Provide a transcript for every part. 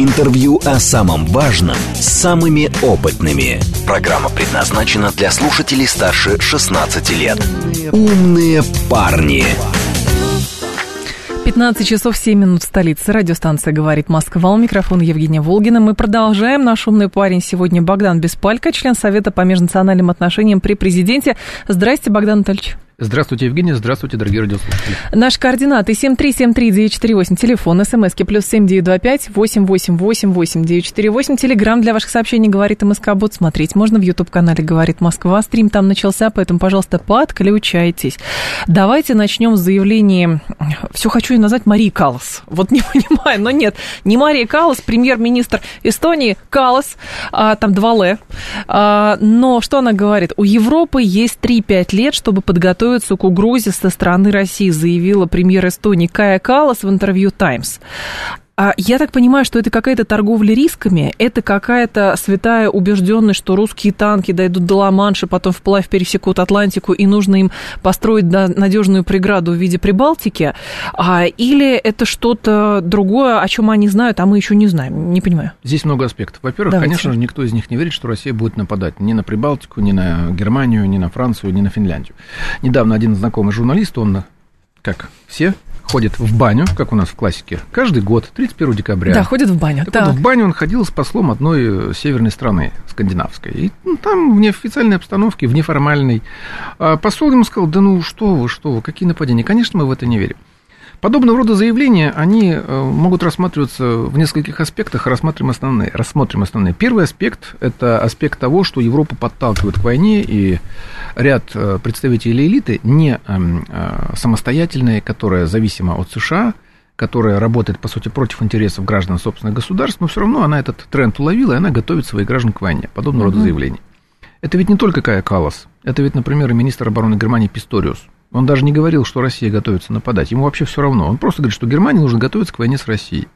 Интервью о самом важном с самыми опытными. Программа предназначена для слушателей старше 16 лет. Умные парни. 15 часов 7 минут в столице. Радиостанция «Говорит Москва». У микрофона Евгения Волгина. Мы продолжаем. Наш умный парень сегодня Богдан Беспалько, член Совета по межнациональным отношениям при президенте. Здрасте, Богдан Анатольевич. Здравствуйте, Евгения. Здравствуйте, дорогие радиослушатели. Наши координаты 7373948, телефон, смски плюс 7925 888 948, телеграмм для ваших сообщений «Говорит МСК Бот». Смотреть можно в YouTube-канале «Говорит Москва». Стрим там начался, поэтому, пожалуйста, подключайтесь. Давайте начнем с заявления, все хочу ее назвать Марии Калас. Вот не понимаю, но нет, не Мария Калас, премьер-министр Эстонии Калас, а, там два Л. А, но что она говорит? У Европы есть 3-5 лет, чтобы подготовить готовятся к угрозе со стороны России, заявила премьер Эстонии Кая Калас в интервью «Таймс». А я так понимаю, что это какая-то торговля рисками, это какая-то святая убежденность, что русские танки дойдут до Ла-Манша, потом вплавь пересекут Атлантику, и нужно им построить надежную преграду в виде Прибалтики, а, или это что-то другое, о чем они знают, а мы еще не знаем, не понимаю. Здесь много аспектов. Во-первых, Давайте. конечно же, никто из них не верит, что Россия будет нападать ни на Прибалтику, ни на Германию, ни на Францию, ни на Финляндию. Недавно один знакомый журналист, он, как все ходит в баню, как у нас в классике, каждый год, 31 декабря. Да, ходит в баню. Так так. Вот, в баню он ходил с послом одной северной страны, скандинавской. И ну, там в неофициальной обстановке, в неформальной. А посол ему сказал, да ну что вы, что вы, какие нападения. Конечно, мы в это не верим. Подобного рода заявления, они э, могут рассматриваться в нескольких аспектах, рассмотрим основные. Рассмотрим основные. Первый аспект – это аспект того, что Европу подталкивают к войне, и ряд э, представителей элиты, не эм, э, самостоятельные, которая зависима от США, которая работает, по сути, против интересов граждан собственных государств, но все равно она этот тренд уловила, и она готовит своих граждан к войне. Подобного uh-huh. рода заявления. Это ведь не только Кая Калас, это ведь, например, и министр обороны Германии Писториус – он даже не говорил, что Россия готовится нападать. Ему вообще все равно. Он просто говорит, что Германии нужно готовиться к войне с Россией.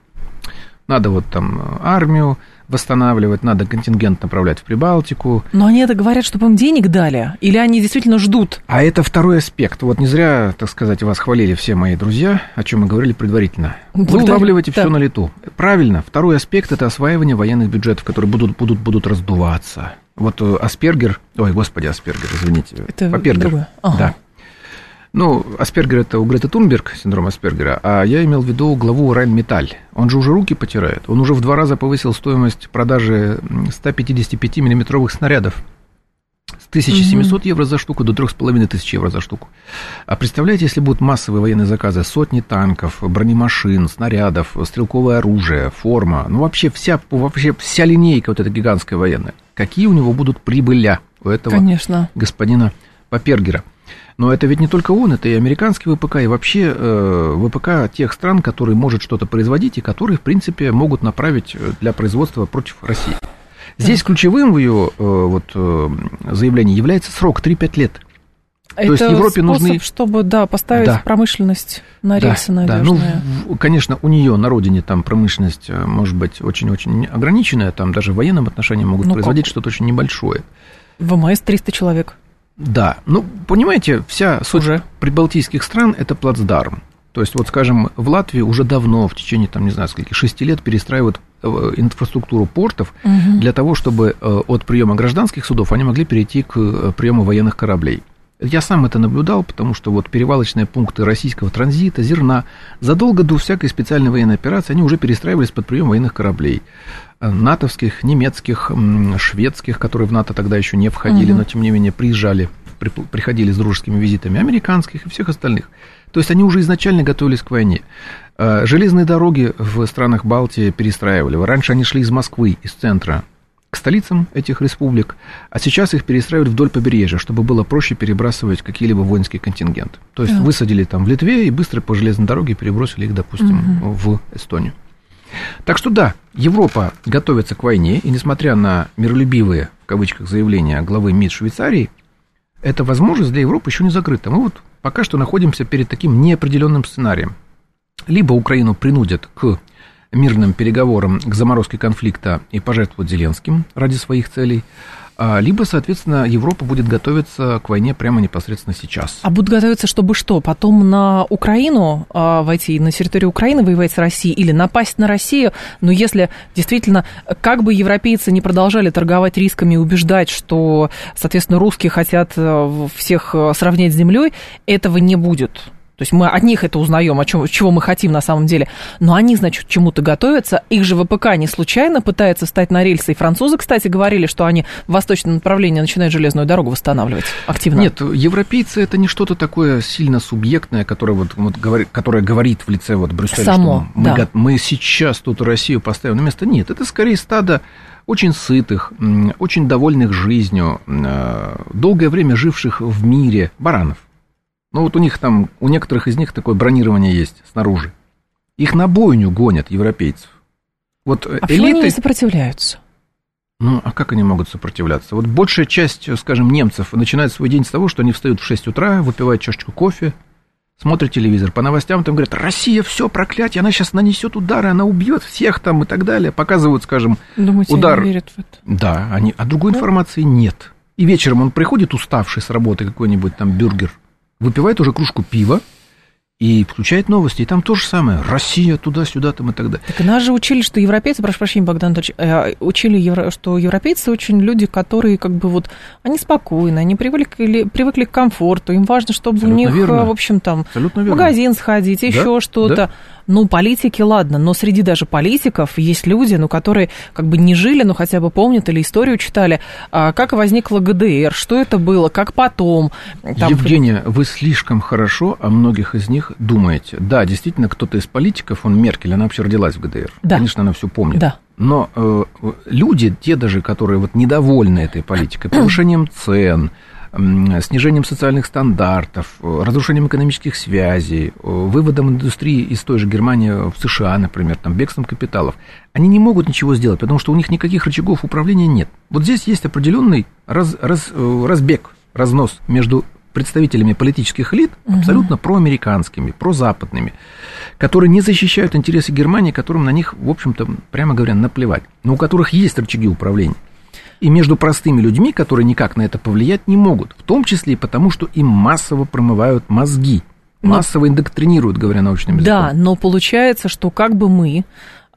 Надо вот там э, армию восстанавливать, надо контингент направлять в Прибалтику. Но они это говорят, чтобы им денег дали? Или они действительно ждут? А это второй аспект. Вот не зря, так сказать, вас хвалили все мои друзья, о чем мы говорили предварительно. Благодарю. Вы улавливаете да. все на лету. Правильно. Второй аспект – это осваивание военных бюджетов, которые будут, будут, будут раздуваться. Вот э, Аспергер, ой, господи, Аспергер, извините. Это Папергер. Ага. Да. Ну, Аспергер это у Греты Тунберг, синдром Аспергера, а я имел в виду главу Райнметаль. Он же уже руки потирает. Он уже в два раза повысил стоимость продажи 155 миллиметровых снарядов. С 1700 евро за штуку до 3500 евро за штуку. А представляете, если будут массовые военные заказы, сотни танков, бронемашин, снарядов, стрелковое оружие, форма, ну вообще вся, вообще вся линейка вот эта гигантская военная. Какие у него будут прибыля у этого Конечно. господина Папергера? Но это ведь не только он, это и американский ВПК, и вообще э, ВПК тех стран, которые может что-то производить и которые, в принципе, могут направить э, для производства против России. Здесь ключевым в ее э, вот, э, заявлении является срок 3-5 лет. Это То есть Европе способ, нужны... чтобы, да, поставить да. промышленность на рельсы да, надежные. Да. Ну, конечно, у нее на родине там промышленность э, может быть очень-очень ограниченная, там даже в военном отношении могут ну, производить что-то очень небольшое. ВМС 300 человек. Да, ну, понимаете, вся суть уже прибалтийских стран – это плацдарм. То есть, вот, скажем, в Латвии уже давно, в течение, там, не знаю, скольки, шести лет перестраивают э, инфраструктуру портов угу. для того, чтобы э, от приема гражданских судов они могли перейти к э, приему военных кораблей. Я сам это наблюдал, потому что вот перевалочные пункты российского транзита, зерна, задолго до всякой специальной военной операции они уже перестраивались под прием военных кораблей. Э, натовских, немецких, шведских, которые в НАТО тогда еще не входили, угу. но тем не менее приезжали, при, приходили с дружескими визитами, американских и всех остальных. То есть они уже изначально готовились к войне. Э, железные дороги в странах Балтии перестраивали. Раньше они шли из Москвы, из центра, к столицам этих республик, а сейчас их перестраивают вдоль побережья, чтобы было проще перебрасывать какие-либо воинские контингенты. То есть да. высадили там в Литве и быстро по железной дороге перебросили их, допустим, угу. в Эстонию. Так что да, Европа готовится к войне, и несмотря на миролюбивые, в кавычках, заявления главы МИД Швейцарии, эта возможность для Европы еще не закрыта. Мы вот пока что находимся перед таким неопределенным сценарием. Либо Украину принудят к мирным переговорам, к заморозке конфликта и пожертвовать Зеленским ради своих целей, а, либо, соответственно, Европа будет готовиться к войне прямо непосредственно сейчас. А будут готовиться, чтобы что? Потом на Украину а, войти, на территорию Украины воевать с Россией или напасть на Россию? Но если действительно, как бы европейцы не продолжали торговать рисками и убеждать, что, соответственно, русские хотят э, всех э, сравнять с землей, этого не будет. То есть мы от них это узнаем, о чем, чего мы хотим на самом деле. Но они, значит, чему-то готовятся. Их же ВПК не случайно пытается встать на рельсы. И французы, кстати, говорили, что они в восточном направлении начинают железную дорогу восстанавливать активно. Нет, европейцы это не что-то такое сильно субъектное, которое, вот, вот, говорит, которое говорит в лице вот Брюсселя, Само, что мы, да. мы сейчас тут Россию поставим на место. Нет, это скорее стадо очень сытых, очень довольных жизнью, э, долгое время живших в мире баранов. Ну вот у них там, у некоторых из них такое бронирование есть снаружи. Их на бойню гонят европейцев. Вот а элиты... не сопротивляются? Ну, а как они могут сопротивляться? Вот большая часть, скажем, немцев начинает свой день с того, что они встают в 6 утра, выпивают чашечку кофе, смотрят телевизор. По новостям там говорят, Россия, все, проклятие, она сейчас нанесет удары, она убьет всех там и так далее. Показывают, скажем, Думаете, удар. Они верят в это? Да, они... а другой да? информации нет. И вечером он приходит уставший с работы, какой-нибудь там бюргер, выпивает уже кружку пива и включает новости, и там то же самое. Россия туда-сюда там и так далее. Так нас же учили, что европейцы, прошу прощения, Богдан Анатольевич, э, учили, евро, что европейцы очень люди, которые как бы вот, они спокойны, они привыкли, привыкли к комфорту, им важно, чтобы Абсолютно у них, верно. в общем, там, Абсолютно в магазин сходить, да? еще что-то. Да? Ну, политики, ладно, но среди даже политиков есть люди, ну, которые как бы не жили, но хотя бы помнят или историю читали, а, как возникла ГДР, что это было, как потом. Там... Евгения, вы слишком хорошо о многих из них думаете. Да, действительно, кто-то из политиков, он Меркель, она вообще родилась в ГДР. Да. Конечно, она все помнит. Да. Но э, люди, те даже, которые вот недовольны этой политикой, повышением цен, снижением социальных стандартов, разрушением экономических связей, выводом индустрии из той же Германии в США, например, там, бегством капиталов, они не могут ничего сделать, потому что у них никаких рычагов управления нет. Вот здесь есть определенный раз, раз, э, разбег, разнос между представителями политических элит, угу. абсолютно проамериканскими, прозападными, которые не защищают интересы Германии, которым на них, в общем-то, прямо говоря, наплевать, но у которых есть рычаги управления и между простыми людьми, которые никак на это повлиять не могут, в том числе и потому, что им массово промывают мозги, массово индоктринируют, говоря научным языком. Да, но получается, что как бы мы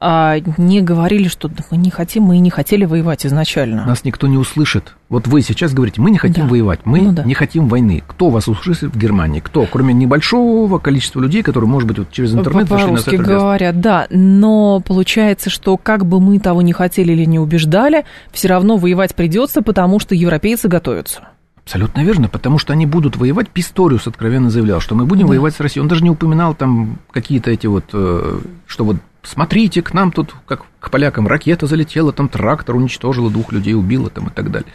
не говорили, что да, мы не хотим, мы и не хотели воевать изначально. Нас никто не услышит. Вот вы сейчас говорите, мы не хотим Да. воевать, мы Ну да. не хотим войны. Кто вас услышит в Германии? Кто? Кроме небольшого количества людей, которые, может быть, вот через интернет вышли на По-русски сайт говорят, да. Но получается, что как бы мы того не хотели или не убеждали, все равно воевать придется, потому что европейцы готовятся. Абсолютно верно, потому что они будут воевать. Писториус откровенно заявлял, что мы будем Да. воевать с Россией. Он даже не упоминал там какие-то эти вот, э, что вот смотрите, к нам тут, как к полякам, ракета залетела, там трактор уничтожила двух людей, убила там и так далее.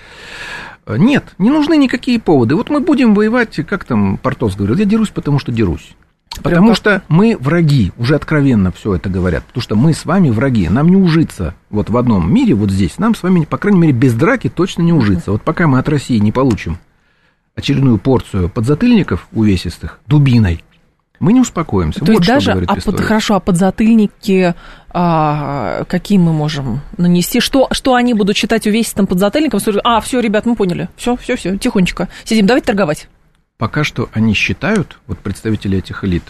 Э, Нет, не нужны никакие поводы. Вот мы будем воевать, как там Портос говорил, я дерусь, потому что дерусь. Потому как- что мы враги, уже откровенно все это говорят, потому что мы с вами враги, нам не ужиться вот в одном мире, вот здесь, нам с вами, по крайней мере, без драки точно не ужиться. Вот пока мы от России не получим очередную порцию подзатыльников увесистых дубиной, мы не успокоимся. То вот есть даже а под, хорошо, а подзатыльники а, какие мы можем нанести? Что, что они будут считать увесистым подзатыльником? А, все, ребят, мы поняли. Все, все, все, тихонечко. Сидим, давайте торговать. Пока что они считают, вот представители этих элит,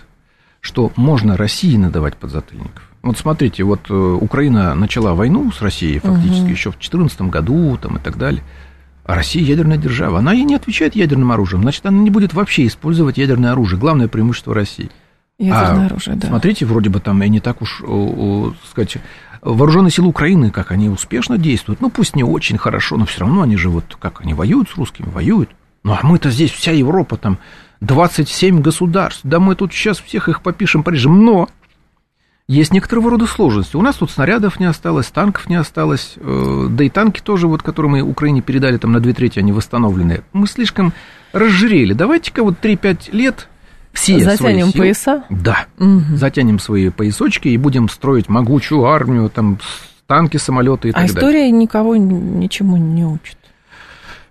что можно России надавать подзатыльников. Вот смотрите, вот э, Украина начала войну с Россией фактически еще в 2014 году там, и так далее. А Россия ядерная держава. Она ей не отвечает ядерным оружием. Значит, она не будет вообще использовать ядерное оружие. Главное преимущество России. Ядерное А, оружие, да. Смотрите, вроде бы там и не так уж, о, о, сказать, вооруженные силы Украины, как они успешно действуют. Ну, пусть не очень хорошо, но все равно они же вот, как они воюют с русскими, воюют. Ну, а мы-то здесь, вся Европа, там, 27 государств, да мы тут сейчас всех их попишем, порежем, но есть некоторого рода сложности. У нас тут снарядов не осталось, танков не осталось, э, да и танки тоже, вот, которые мы Украине передали, там на две трети они восстановлены. Мы слишком разжирели. Давайте-ка вот 3-5 лет все Затянем свои силы, пояса? Да, Мгм. затянем свои поясочки и будем строить могучую армию, там, танки, самолеты и А так далее. история никого ничему не учит.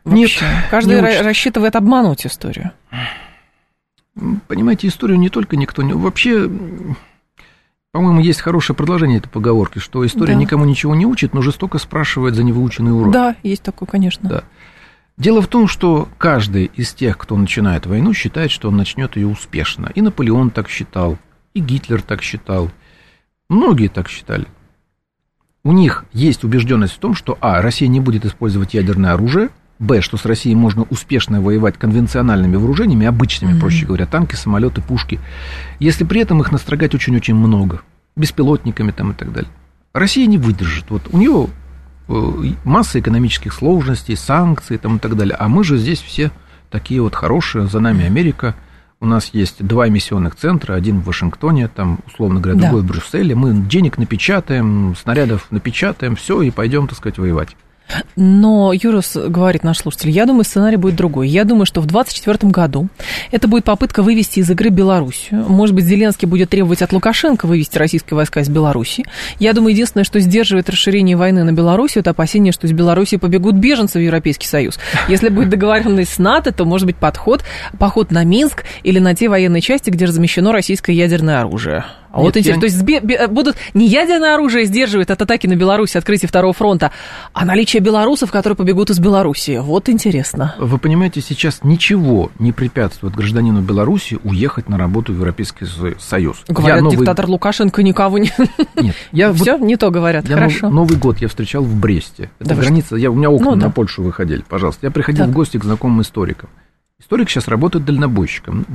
Нет. Каждый не рассчитывает обмануть историю. Понимаете, историю не только никто не... Вообще, по-моему, есть хорошее продолжение этой поговорки, что история Да. никому ничего не учит, но жестоко спрашивает за невыученный урок. Да, есть такое, конечно. Да. Дело в том, что каждый из тех, кто начинает войну, считает, что он начнет ее успешно. И Наполеон так считал, и Гитлер так считал. Многие так считали. У них есть убежденность в том, что А. Россия не будет использовать ядерное оружие, Б. Что с Россией можно успешно воевать конвенциональными вооружениями, обычными, Мгм. проще говоря, танки, самолеты, пушки, если при этом их настрогать очень-очень много, беспилотниками там и так далее. Россия не выдержит. Вот у нее э, масса экономических сложностей, санкций там и так далее. А мы же здесь все такие вот хорошие, за нами Америка. У нас есть два эмиссионных центра, один в Вашингтоне, там, условно говоря, Да. другой в Брюсселе. Мы денег напечатаем, снарядов напечатаем, все, и пойдем, так сказать, воевать. Но, Юрос говорит наш слушатель, я думаю, сценарий будет другой. Я думаю, что в 2024 году это будет попытка вывести из игры Белоруссию. Может быть, Зеленский будет требовать от Лукашенко вывести российские войска из Беларуси. Я думаю, единственное, что сдерживает расширение войны на Белоруссию, это опасение, что из Беларуси побегут беженцы в Европейский Союз. Если будет договоренность с НАТО, то может быть подход, поход на Минск или на те военные части, где размещено российское ядерное оружие. А вот Нет, я интересно, то есть бе- будут не ядерное оружие сдерживает от атаки на Беларусь, открытие второго фронта, а наличие белорусов, которые побегут из Белоруссии. Вот интересно. Вы понимаете, сейчас ничего не препятствует гражданину Беларуси уехать на работу в Европейский Со- Союз. Говорят, Я новый- диктатор Лукашенко никого не... Нет, я Все, не то говорят. Я Хорошо. нов- Новый год я встречал в Бресте. Это Да граница. Я, у меня окна Ну да. на Польшу выходили, пожалуйста. Я приходил Так. в гости к знакомым историкам. Историк сейчас работает дальнобойщиком.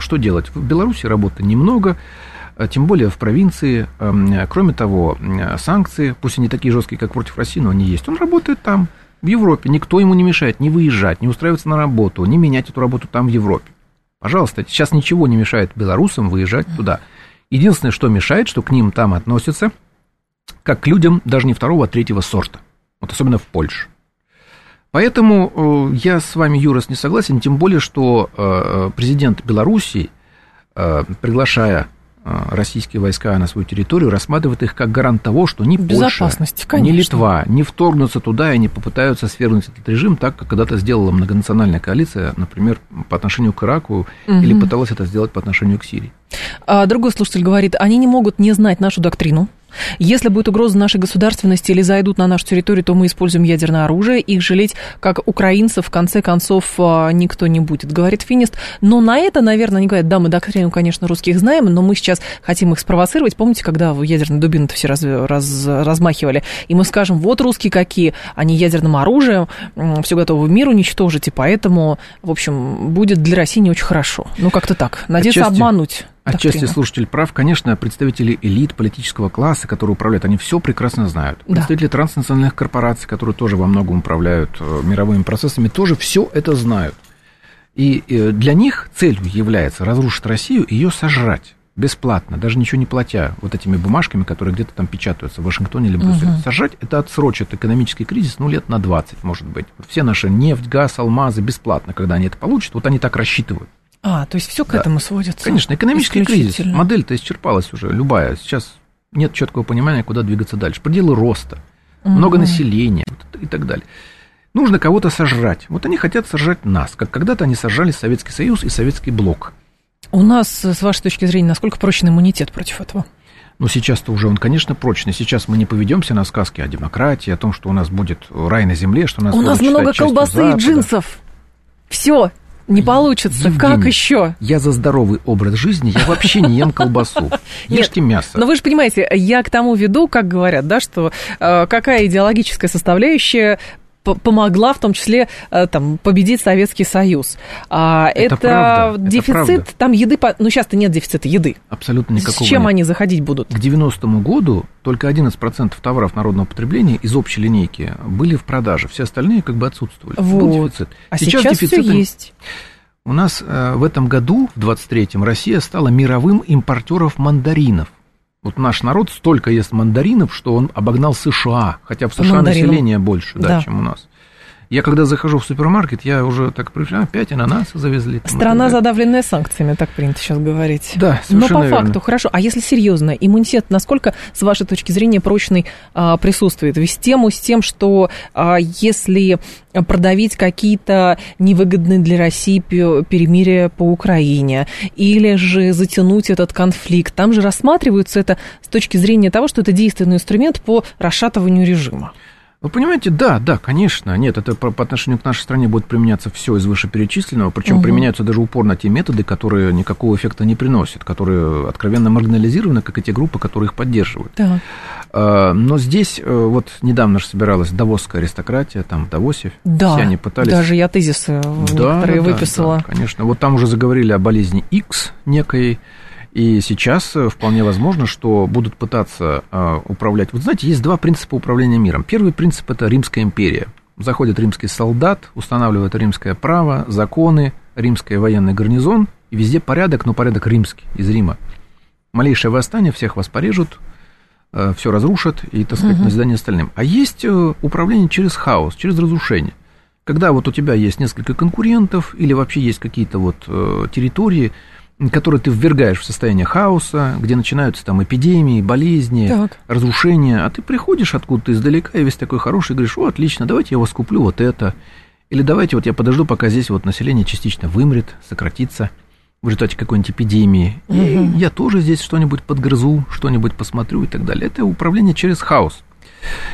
Что делать? В Беларуси работы немного, тем более в провинции. Эм, Кроме того, санкции, пусть они такие жесткие, как против России, но они есть. Он работает там, в Европе. Никто ему не мешает не выезжать, не устраиваться на работу, не менять эту работу там, в Европе. Пожалуйста, сейчас ничего не мешает белорусам выезжать туда. Единственное, что мешает, что к ним там относятся как к людям даже не второго, а третьего сорта. Вот особенно в Польше. Поэтому э, я с вами, Юрос, не согласен, тем более, что э, президент Белоруссии, э, приглашая э, российские войска на свою территорию, рассматривает их как гарант того, что ни Польша, Безопасности, ни конечно. Литва не вторгнутся туда и не попытаются свергнуть этот режим так, как когда-то сделала многонациональная коалиция, например, по отношению к Ираку, или Мгм. пыталась это сделать по отношению к Сирии. А другой слушатель говорит, они не могут не знать нашу доктрину. Если будет угроза нашей государственности или зайдут на нашу территорию, то мы используем ядерное оружие. Их жалеть, как украинцев, в конце концов, а, никто не будет, говорит Финист. Но на это, наверное, они говорят, да, мы доктрину, конечно, русских знаем, но мы сейчас хотим их спровоцировать. Помните, когда в ядерной дубины все раз, раз- размахивали? И мы скажем, вот русские какие, они ядерным оружием, все готовы мир уничтожить, и поэтому, в общем, будет для России не очень хорошо. Ну, как-то так. Надеяться Отчасти- обмануть. Отчасти доктрину. слушатель прав. Конечно, представители элит политического класса, которые управляют, они все прекрасно знают. Да. Представители транснациональных корпораций, которые тоже во многом управляют э, мировыми процессами, тоже все это знают. И э, для них целью является разрушить Россию и ее сожрать бесплатно, даже ничего не платя вот этими бумажками, которые где-то там печатаются в Вашингтоне или Брюсселе. Мгм. Сожрать это отсрочит экономический кризис, ну, лет на 20, может быть. Все наши нефть, газ, алмазы бесплатно, когда они это получат, вот они так рассчитывают. А, то есть все к Да. этому сводится. Конечно, экономический кризис. Модель-то исчерпалась уже, любая. Сейчас нет четкого понимания, куда двигаться дальше. Пределы роста, Мгм. много населения и так далее. Нужно кого-то сожрать. Вот они хотят сожрать нас, как когда-то они сожрали Советский Союз и Советский Блок. У нас, с вашей точки зрения, насколько прочный иммунитет против этого? Но сейчас-то уже он, конечно, прочный. Сейчас мы не поведемся на сказки о демократии, о том, что у нас будет рай на земле, что нас У нас много колбасы и джинсов. Все, не получится. Евгений, Как еще? Я за здоровый образ жизни, я вообще не ем колбасу. Ешьте мясо. Но вы же понимаете, я к тому веду, как говорят, да, что э, какая идеологическая составляющая помогла в том числе э, там, победить Советский Союз. А, Это это правда, это дефицит, правда. там еды, по- ну сейчас-то нет дефицита еды. Абсолютно никакого С чем нет. они заходить будут? К 90-му году только 11% товаров народного потребления из общей линейки были в продаже. Все остальные как бы отсутствовали. Был Вот. дефицит. А сейчас, все дефицита- есть. У нас э, в этом году, в 23-м, Россия стала мировым импортером мандаринов. Вот наш народ столько ест мандаринов, что он обогнал США, хотя в США мандаринам. население больше, да, Да. чем у нас. Я когда захожу в супермаркет, я уже так привыкаю, опять ананасы завезли. там, Страна, задавленная санкциями, так принято сейчас говорить. Да, Но совершенно по верно. факту, хорошо. А если серьезно, иммунитет, насколько, с вашей точки зрения, прочный а, присутствует? Ведь тему с тем, что а, если продавить какие-то невыгодные для России пе- перемирия по Украине, или же затянуть этот конфликт, там же рассматривается это с точки зрения того, что это действенный инструмент по расшатыванию режима. Вы понимаете, да, да, конечно. Нет, это по, по отношению к нашей стране будет применяться все из вышеперечисленного, причем Мгм. применяются даже упорно те методы, которые никакого эффекта не приносят, которые откровенно маргинализированы, как и те группы, которые их поддерживают. Так. А, Но здесь э, вот недавно же собиралась давосская аристократия, там в Давосе, Да, все они пытались... даже я тезисы Да, некоторые да, выписала. да, конечно. Вот там уже заговорили о болезни X некой, и сейчас э, вполне возможно, что будут пытаться э, управлять. Вот знаете, есть два принципа управления миром. Первый принцип – это Римская империя. Заходит римский солдат, устанавливает римское право, законы, римский военный гарнизон, и везде порядок, но порядок римский, из Рима. Малейшее восстание, всех вас порежут, все разрушат и, так сказать, назидание остальным. А есть э, управление через хаос, через разрушение. Когда вот у тебя есть несколько конкурентов или вообще есть какие-то вот э, территории, которые ты ввергаешь в состояние хаоса, где начинаются там эпидемии, болезни, Так. разрушения, а ты приходишь откуда-то издалека и весь такой хороший, говоришь, о, отлично, давайте я вас куплю вот это, или давайте вот я подожду, пока здесь вот население частично вымрет, сократится в результате какой-нибудь эпидемии, и я тоже здесь что-нибудь подгрызу, что-нибудь посмотрю и так далее. Это управление через хаос.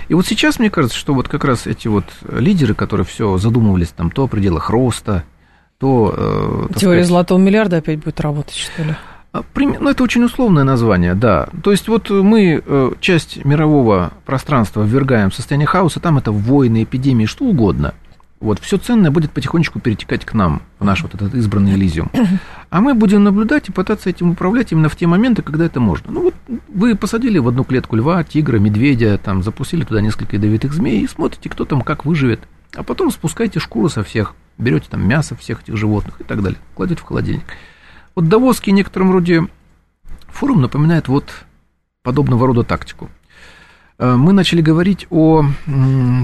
И вот сейчас мне кажется, что вот как раз эти вот лидеры, которые все задумывались там то о пределах роста, то... э, Теория сказать, золотого миллиарда опять будет работать, что ли? а, Ну, это очень условное название, да. То есть вот мы э, часть мирового пространства ввергаем в состояние хаоса, там это войны, эпидемии, что угодно. Вот, все ценное будет потихонечку перетекать к нам, в наш вот этот избранный Элизиум. А мы будем наблюдать и пытаться этим управлять именно в те моменты, когда это можно. Ну вот вы посадили в одну клетку льва, тигра, медведя, там запустили туда несколько ядовитых змей и смотрите, кто там как выживет. А потом спускайте шкуру со всех, берете там мясо всех этих животных и так далее, кладете в холодильник. Вот Давосский некотором роде форум напоминает вот подобного рода тактику. Э, Мы начали говорить о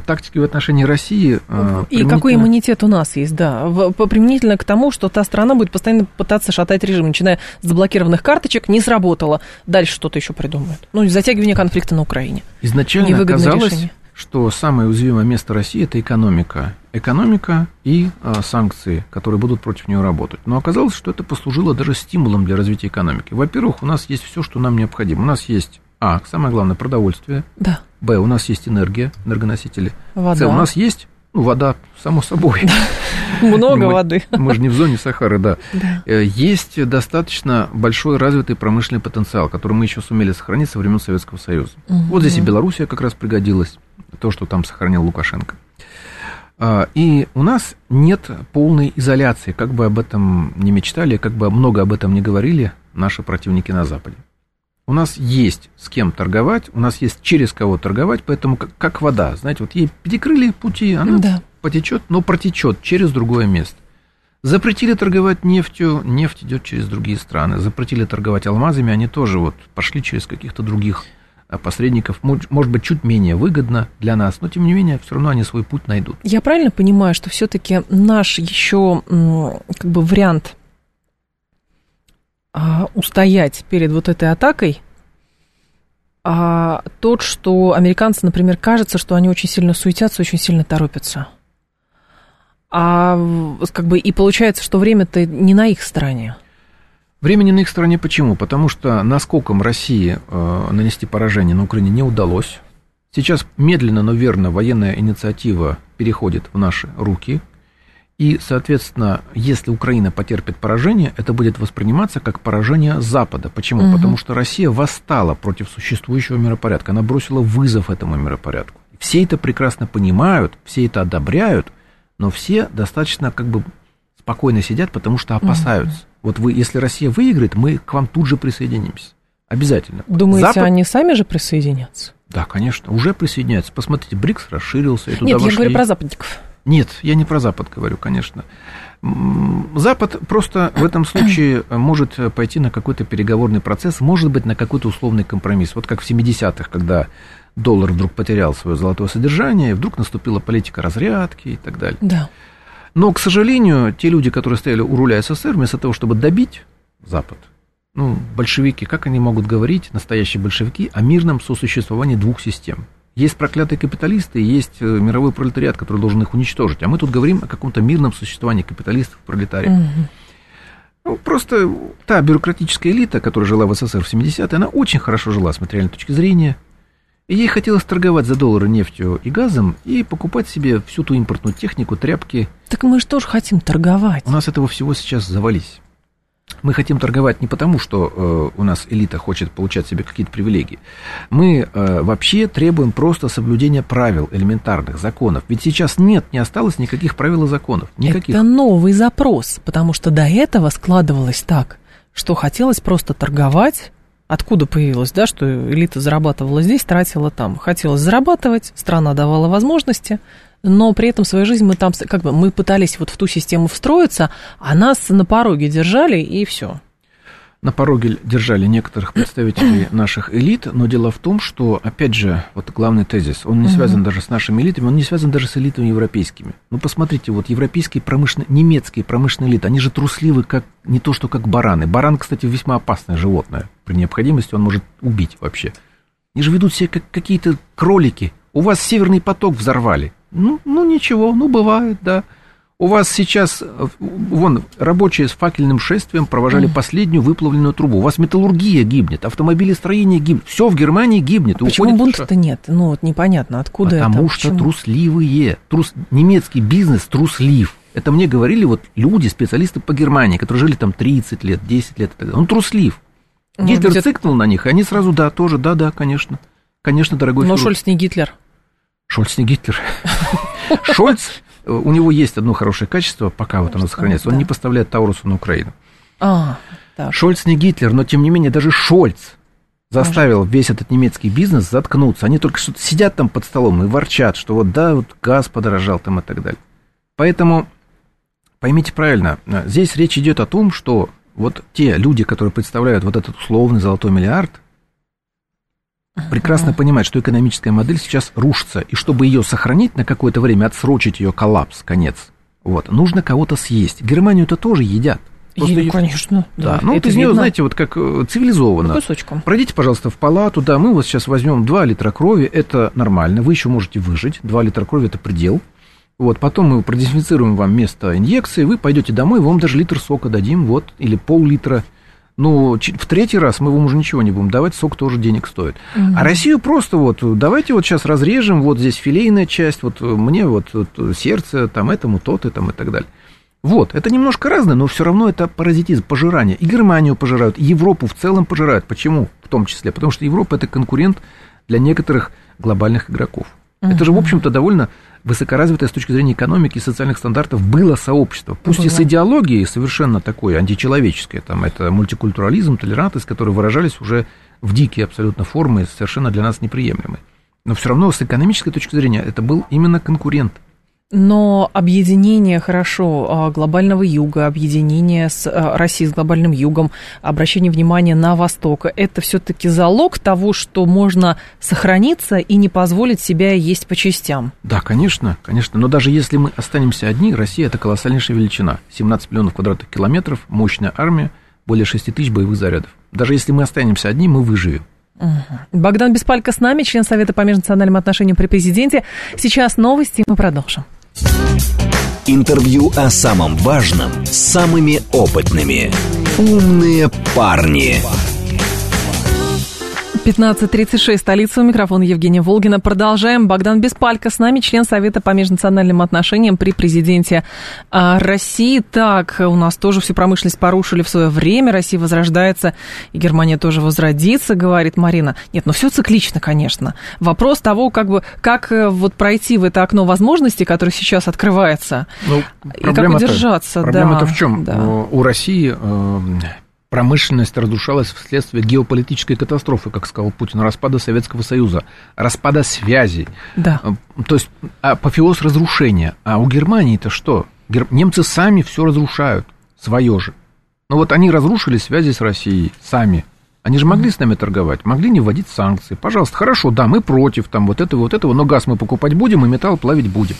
тактике в отношении России. э, И какой иммунитет у нас есть, да, применительно к тому, что та страна будет постоянно пытаться шатать режим, начиная с заблокированных карточек, не сработало, дальше что-то еще придумают. Ну, затягивание конфликта на Украине. Изначально Невыгодное оказалось, решение. Что самое уязвимое место России это экономика. Экономика и э, санкции, которые будут против нее работать. Но оказалось, что это послужило даже стимулом для развития экономики. Во-первых, у нас есть все, что нам необходимо. У нас есть, а, самое главное, продовольствие. Да, Б, у нас есть энергия, энергоносители. вода. С, у нас есть, ну, вода, само собой. Много Мы- воды. Мы же не в зоне Сахары, да. Да. Э, Есть достаточно большой развитый промышленный потенциал, который мы еще сумели сохранить со времен Советского Союза. Вот здесь и Белоруссия как раз пригодилась, то, что там сохранил Лукашенко. А, И у нас нет полной изоляции, как бы об этом не мечтали, как бы много об этом не говорили наши противники на Западе. У нас есть с кем торговать, у нас есть через кого торговать, поэтому как, как вода, знаете, вот ей перекрыли пути, она Да. потечет, но протечет через другое место. Запретили торговать нефтью, нефть идет через другие страны. Запретили торговать алмазами, они тоже вот пошли через каких-то других посредников. Мож- Может быть, чуть менее выгодно для нас, но тем не менее, все равно они свой путь найдут. Я правильно понимаю, что все-таки наш еще как бы вариант а, устоять перед вот этой атакой а, тот, что американцы, например, кажется, что они очень сильно суетятся, очень сильно торопятся. А как бы и получается, что время-то не на их стороне. Времени на их стороне почему? Потому что наскоком России э, нанести поражение на Украине не удалось. Сейчас медленно, но верно военная инициатива переходит в наши руки. И, соответственно, если Украина потерпит поражение, это будет восприниматься как поражение Запада. Почему? Мгм. Потому что Россия восстала против существующего миропорядка. Она бросила вызов этому миропорядку. Все это прекрасно понимают, все это одобряют, но все достаточно как бы спокойно сидят, потому что опасаются. Вот вы, если Россия выиграет, мы к вам тут же присоединимся. Обязательно. Думаете, Запад- они сами же присоединятся? Да, конечно, уже присоединяются. Посмотрите, БРИКС расширился. И туда Нет, я вошли- говорю про западников. Нет, я не про Запад говорю, конечно. Запад просто в этом случае может пойти на какой-то переговорный процесс, может быть, на какой-то условный компромисс. Вот как в 70-х, когда доллар вдруг потерял свое золотое содержание, вдруг наступила политика разрядки и так далее. Да. Но, к сожалению, те люди, которые стояли у руля СССР, вместо того, чтобы добить Запад, ну, большевики, как они могут говорить, настоящие большевики, о мирном сосуществовании двух систем? Есть проклятые капиталисты, есть э, мировой пролетариат, который должен их уничтожить. А мы тут говорим о каком-то мирном существовании капиталистов и пролетариев. Угу. Ну, просто та бюрократическая элита, которая жила в СССР в 70-е, она очень хорошо жила с материальной точки зрения. И ей хотелось торговать за доллары нефтью и газом и покупать себе всю ту импортную технику, тряпки. Так мы же тоже хотим торговать. У нас этого всего сейчас завались. Мы хотим торговать не потому, что э, у нас элита хочет получать себе какие-то привилегии. Мы э, вообще требуем просто соблюдения правил элементарных, законов. Ведь сейчас нет, не осталось никаких правил и законов. Никаких. Это новый запрос, потому что до этого складывалось так, что хотелось просто торговать, откуда появилось, да, что элита зарабатывала здесь, тратила там. Хотелось зарабатывать, страна давала возможности, но при этом в своей жизни мы там, как бы, мы пытались вот в ту систему встроиться, а нас на пороге держали, и все. На пороге держали некоторых представителей наших элит, но дело в том, что, опять же, вот главный тезис, он не связан даже с нашими элитами, он не связан даже с элитами европейскими. Ну, посмотрите, вот европейские промышленные, немецкие промышленные элиты, они же трусливы, как не то, что как бараны. Баран, кстати, весьма опасное животное. При необходимости он может убить вообще. Они же ведут себя как какие-то кролики. У вас северный поток взорвали. Ну, ну ничего, ну бывает, да. У вас сейчас, э, вон, рабочие с факельным шествием провожали mm. последнюю выплавленную трубу. У вас металлургия гибнет, автомобилестроение гибнет. Все в Германии гибнет. А почему бунта-то нет? Ну, вот непонятно, откуда Потому это? Потому что почему? трусливые. Трус... Немецкий бизнес труслив. Это мне говорили вот люди, специалисты по Германии, которые жили там 30 лет, 10 лет. Он труслив. Может Гитлер быть, цикнул на них, и они сразу, да, тоже, да, да, конечно. Конечно, дорогой Но Шольц не Гитлер. Шольц не Гитлер. Шольц, у него есть одно хорошее качество, пока вот оно сохраняется. Он не поставляет Таурусу на Украину. А, Шольц не Гитлер, но тем не менее даже Шольц заставил весь этот немецкий бизнес заткнуться. Они только что сидят там под столом и ворчат, что вот да, вот газ подорожал там и так далее. Поэтому поймите правильно, здесь речь идет о том, что вот те люди, которые представляют вот этот условный золотой миллиард, прекрасно понимают, что экономическая модель сейчас рушится, и чтобы ее сохранить на какое-то время, отсрочить ее коллапс, конец, вот, нужно кого-то съесть. Германию это тоже едят. Просто ее... конечно. Да, да ну это вот из нее, знаете, вот как э, цивилизованно. По кусочкам. Пройдите, пожалуйста, в палату, да, мы вот сейчас возьмем 2 литра крови, это нормально, вы еще можете выжить, 2 литра крови это предел. Вот, потом мы продезинфицируем вам место инъекции, вы пойдете домой, вам даже литр сока дадим, вот, или пол-литра. Ну, в третий раз мы вам уже ничего не будем давать, сок тоже денег стоит. Угу. А Россию просто вот, давайте вот сейчас разрежем, вот здесь филейная часть, вот мне вот, вот сердце, там этому, тот и там и так далее. Вот, это немножко разное, но все равно это паразитизм, пожирание. И Германию пожирают, и Европу в целом пожирают. Почему? В том числе, потому что Европа это конкурент для некоторых глобальных игроков. Угу. Это же, в общем-то, довольно высокоразвитое с точки зрения экономики и социальных стандартов было сообщество. Пусть было. и с идеологией совершенно такой античеловеческой, там это мультикультурализм, толерантность, которые выражались уже в дикие абсолютно формы, совершенно для нас неприемлемые. Но все равно с экономической точки зрения это был именно конкурент. Но объединение, хорошо, а, глобального юга, объединение с а, Россией, с глобальным югом, обращение внимания на Восток, это все-таки залог того, что можно сохраниться и не позволить себя есть по частям. Да, конечно, конечно. Но даже если мы останемся одни, Россия это колоссальнейшая величина. 17 миллионов квадратных километров, мощная армия, более 6 тысяч боевых зарядов. Даже если мы останемся одни, мы выживем. Богдан Беспалько с нами, член Совета по межнациональным отношениям при президенте. Сейчас новости, мы продолжим. Интервью о самом важном с самыми опытными. «Умные парни». 15.36, столица, у микрофона Евгения Волгина. Продолжаем. Богдан Беспалько с нами, член Совета по межнациональным отношениям при президенте а, России. Так, у нас тоже всю промышленность порушили в свое время. Россия возрождается, и Германия тоже возродится, говорит Марина. Нет, ну все циклично, конечно. Вопрос того, как бы, как э, вот пройти в это окно возможностей, которое сейчас открывается, ну, и как удержаться. Проблема-то да, в чем? Да. У России э, Промышленность разрушалась вследствие геополитической катастрофы, как сказал Путин, распада Советского Союза, распада связей. Да. Э, То есть апофеоз разрушения. А у Германии-то что? Гер- Немцы сами все разрушают, свое же. Ну вот они разрушили связи с Россией сами. Они же могли с нами торговать, могли не вводить санкции. Пожалуйста, хорошо, да, мы против там вот этого, вот этого, но газ мы покупать будем и металл плавить будем.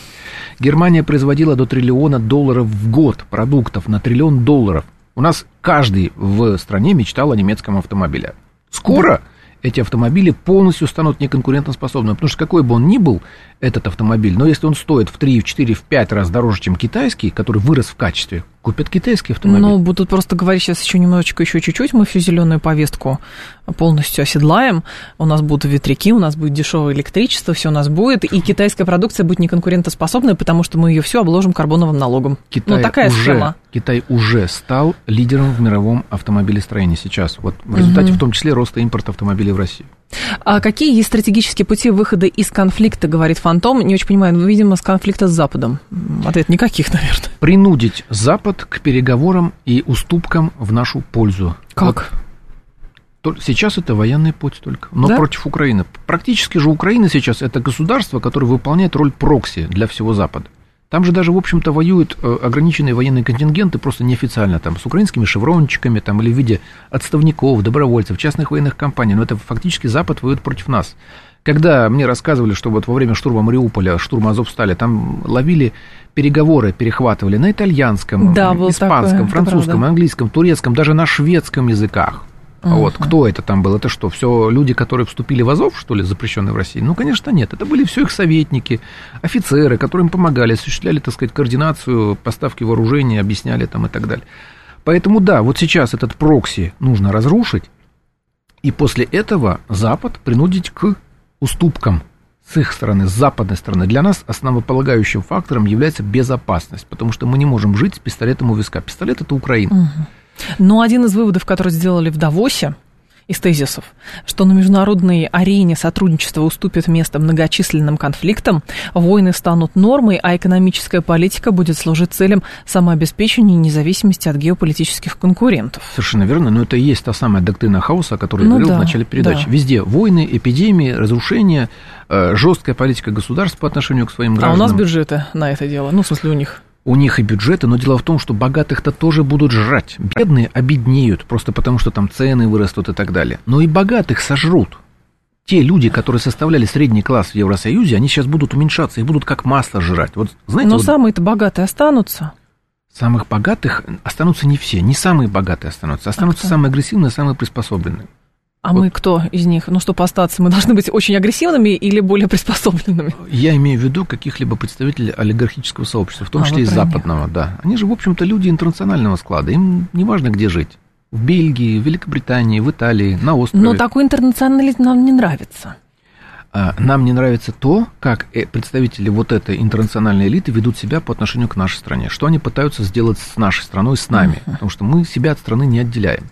Германия производила до триллиона долларов в год продуктов, на триллион долларов. У нас каждый в стране мечтал о немецком автомобиле. Скоро эти автомобили полностью станут неконкурентоспособными, потому что какой бы он ни был, этот автомобиль, но если он стоит в 3, в 4, в 5 раз дороже, чем китайский, который вырос в качестве, купят китайский автомобиль. Ну, будут просто говорить сейчас еще немножечко, еще чуть-чуть, мы всю зеленую повестку полностью оседлаем, у нас будут ветряки, у нас будет дешевое электричество, все у нас будет, и китайская продукция будет неконкурентоспособной, потому что мы ее все обложим карбоновым налогом. Китай ну, такая уже, схема. Китай уже стал лидером в мировом автомобилестроении сейчас, вот в результате в том числе роста импорта автомобилей в Россию. А какие есть стратегические пути выхода из конфликта, говорит Фантом? Не очень понимаю, ну, видимо, с конфликта с Западом. Ответ никаких, наверное. Принудить Запад к переговорам и уступкам в нашу пользу. Как? Вот, сейчас это военный путь только, но Да? против Украины. Практически же Украина сейчас это государство, которое выполняет роль прокси для всего Запада. Там же даже, в общем-то, воюют э, ограниченные военные контингенты, просто неофициально, там, с украинскими шеврончиками, там, или в виде отставников, добровольцев, частных военных компаний. Но это фактически Запад воюет против нас. Когда мне рассказывали, что вот во время штурма Мариуполя, штурма Азовстали, там ловили переговоры, перехватывали на итальянском, Да, испанском, такое, французском, английском, турецком, даже на шведском языках. Вот, кто это там был? Это что, все люди, которые вступили в Азов, что ли, запрещенные в России? Ну, конечно, нет. Это были все их советники, офицеры, которые им помогали, осуществляли, так сказать, координацию поставки вооружения, объясняли там и так далее. Поэтому, да, вот сейчас этот прокси нужно разрушить, и после этого Запад принудить к уступкам с их стороны, с западной стороны. Для нас основополагающим фактором является безопасность, потому что мы не можем жить с пистолетом у виска. Пистолет – это Украина. Но один из выводов, который сделали в Давосе, из тезисов, что на международной арене сотрудничество уступит место многочисленным конфликтам, войны станут нормой, а экономическая политика будет служить целям самообеспечения и независимости от геополитических конкурентов. Совершенно верно, но это и есть та самая доктрина хаоса, о которой Ну я говорил да, в начале передачи. да. Везде войны, эпидемии, разрушения, э, жесткая политика государств по отношению к своим А у гражданам. нас бюджеты на это дело, ну, в смысле, у них. У них и бюджеты, но дело в том, что богатых-то тоже будут жрать. Бедные обеднеют, просто потому что там цены вырастут и так далее. Но и богатых сожрут. Те люди, которые составляли средний класс в Евросоюзе, они сейчас будут уменьшаться, их будут как масло жрать. Вот знаете, Но вот самые-то богатые останутся. самых богатых останутся не все, не самые богатые останутся, останутся кто? самые агрессивные, самые приспособленные. А мы кто из них? Ну, чтобы остаться, мы должны быть очень агрессивными или более приспособленными? Я имею в виду каких-либо представителей олигархического сообщества, в том А, числе и про них. западного, да. Они же, в общем-то, люди интернационального склада. Им не важно, где жить. В Бельгии, в Великобритании, в Италии, на острове. Но такой интернационализм нам не нравится. А, Нам не нравится то, как э, представители вот этой интернациональной элиты ведут себя по отношению к нашей стране. Что они пытаются сделать с нашей страной, с нами. Потому что мы себя от страны не отделяем.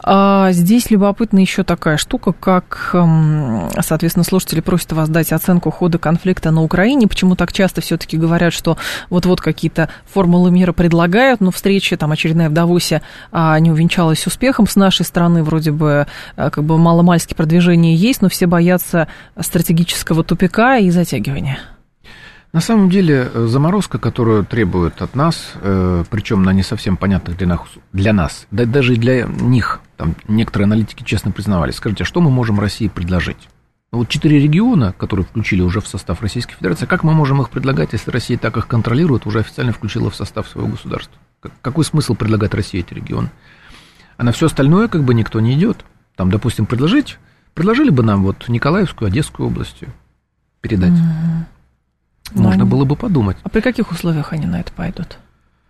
А здесь любопытна еще такая штука, как, эм, соответственно, слушатели просят вас дать оценку хода конфликта на Украине. Почему так часто все-таки говорят, что вот-вот какие-то формулы мира предлагают, но встреча там очередная в Давосе а, не увенчалась успехом. С нашей стороны вроде бы а, как бы маломальски продвижение есть, но все боятся стратегического тупика и затягивания. На самом деле, э, заморозка, которую требуют от нас, э, причем на не совсем понятных для нас, для нас, да даже и для них, там некоторые аналитики честно признавались, скажите, а что мы можем России предложить? Ну, Вот четыре региона, которые включили уже в состав Российской Федерации, как мы можем их предлагать, если Россия так их контролирует, уже официально включила в состав своего государства? Как- Какой смысл предлагать России эти регионы? А на все остальное как бы никто не идет. Там, допустим, предложить, предложили бы нам вот Николаевскую, Одесскую областью передать. Можно было бы подумать. А при каких условиях они на это пойдут?